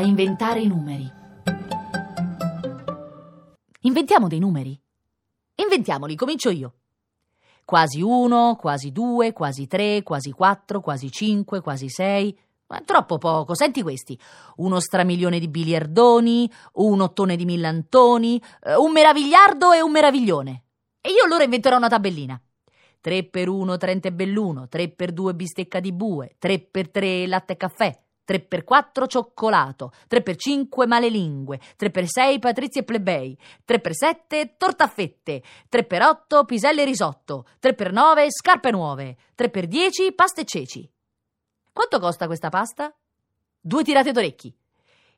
a inventare i numeri. Inventiamo dei numeri? Inventiamoli, comincio io. Quasi uno, quasi due, quasi tre, quasi quattro, quasi cinque, quasi sei. Ma troppo poco, senti questi. Uno stramiglione di biliardoni, un ottone di millantoni, eh, un meravigliardo e un meraviglione. E io allora inventerò una tabellina. 3 per 1 Trente Belluno, 3 per 2 bistecca di bue, 3 per 3 latte e caffè, 3 per 4 cioccolato, 3 per 5 malelingue, 3 per 6 patrizi e plebei, 3 per 7 tortafette, 3 per 8 piselle e risotto, 3 per 9 scarpe nuove, 3 per 10 paste e ceci. Quanto costa questa pasta? Due tirate d'orecchi.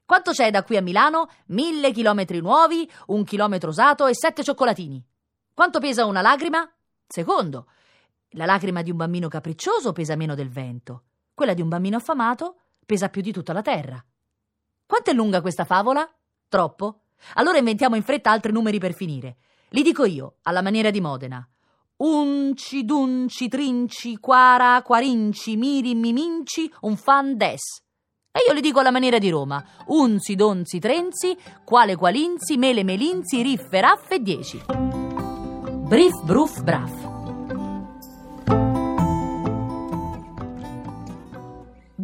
Quanto c'è da qui a Milano? Mille chilometri nuovi, un chilometro usato e sette cioccolatini. Quanto pesa una lacrima? Secondo, la lacrima di un bambino capriccioso pesa meno del vento, quella di un bambino affamato pesa più di tutta la terra. Quanto è lunga questa favola? Troppo? Allora inventiamo in fretta altri numeri per finire. Li dico io, alla maniera di Modena. Unci, dunci, trinci, quara, quarinci, miri, miminci, un fan des. E io li dico alla maniera di Roma. Unzi, donzi, trenzi, quale qualinzi, mele, melinzi, riffe, raffe, dieci. Brief Bruf Braf.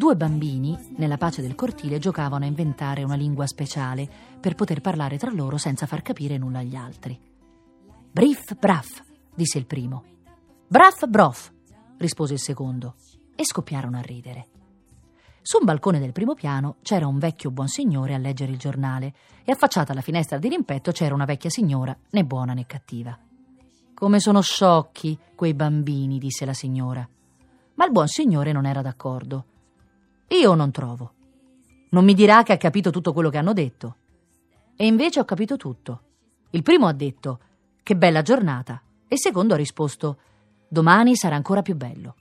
Due bambini, nella pace del cortile, giocavano a inventare una lingua speciale per poter parlare tra loro senza far capire nulla agli altri. Brief Braf, disse il primo. Braf Brof, rispose il secondo, e scoppiarono a ridere. Su un balcone del primo piano c'era un vecchio buon signore a leggere il giornale e affacciata alla finestra di rimpetto c'era una vecchia signora, né buona né cattiva. Come sono sciocchi quei bambini, disse la signora. Ma il buon signore non era d'accordo. Io non trovo. Non mi dirà che ha capito tutto quello che hanno detto. E invece ho capito tutto. Il primo ha detto che bella giornata e il secondo ha risposto domani sarà ancora più bello.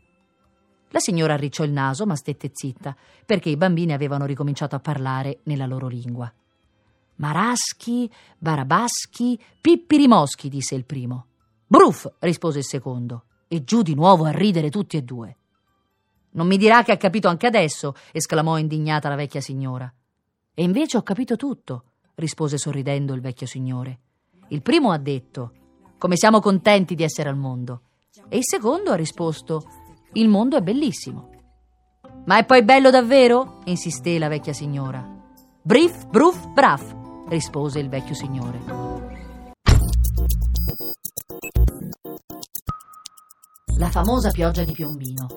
La signora arricciò il naso ma stette zitta perché i bambini avevano ricominciato a parlare nella loro lingua. Maraschi, barabaschi, pippirimoschi, disse il primo. Bruf, rispose il secondo, e giù di nuovo a ridere tutti e due. Non mi dirà che ha capito anche adesso, esclamò indignata la vecchia signora. E invece ho capito tutto, rispose sorridendo il vecchio signore. Il primo ha detto come siamo contenti di essere al mondo, e il secondo ha risposto il mondo è bellissimo. Ma è poi bello davvero? insisté la vecchia signora. Brief, bruf, braf, rispose il vecchio signore. La famosa pioggia di Piombino.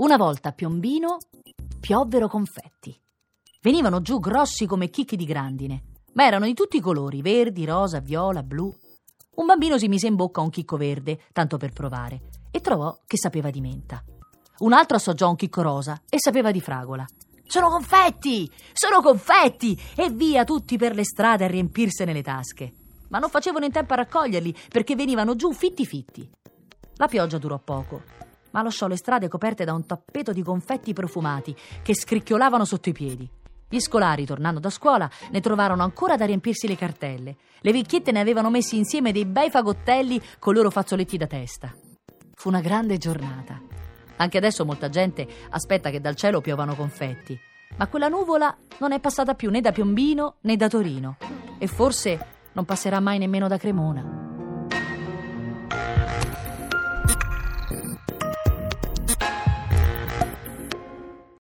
Una volta a Piombino piovvero confetti. Venivano giù grossi come chicchi di grandine, ma erano di tutti i colori, verdi, rosa, viola, blu. Un bambino si mise in bocca un chicco verde, tanto per provare, e trovò che sapeva di menta. Un altro assaggiò un chicco rosa e sapeva di fragola. Sono confetti! Sono confetti! E via tutti per le strade a riempirsene le tasche ma non facevano in tempo a raccoglierli perché venivano giù fitti fitti. La pioggia durò poco, ma lasciò le strade coperte da un tappeto di confetti profumati che scricchiolavano sotto i piedi. Gli scolari, tornando da scuola, ne trovarono ancora da riempirsi le cartelle. Le vecchiette ne avevano messi insieme dei bei fagottelli con i loro fazzoletti da testa. Fu una grande giornata. Anche adesso molta gente aspetta che dal cielo piovano confetti, ma quella nuvola non è passata più né da Piombino né da Torino. E forse non passerà mai nemmeno da Cremona.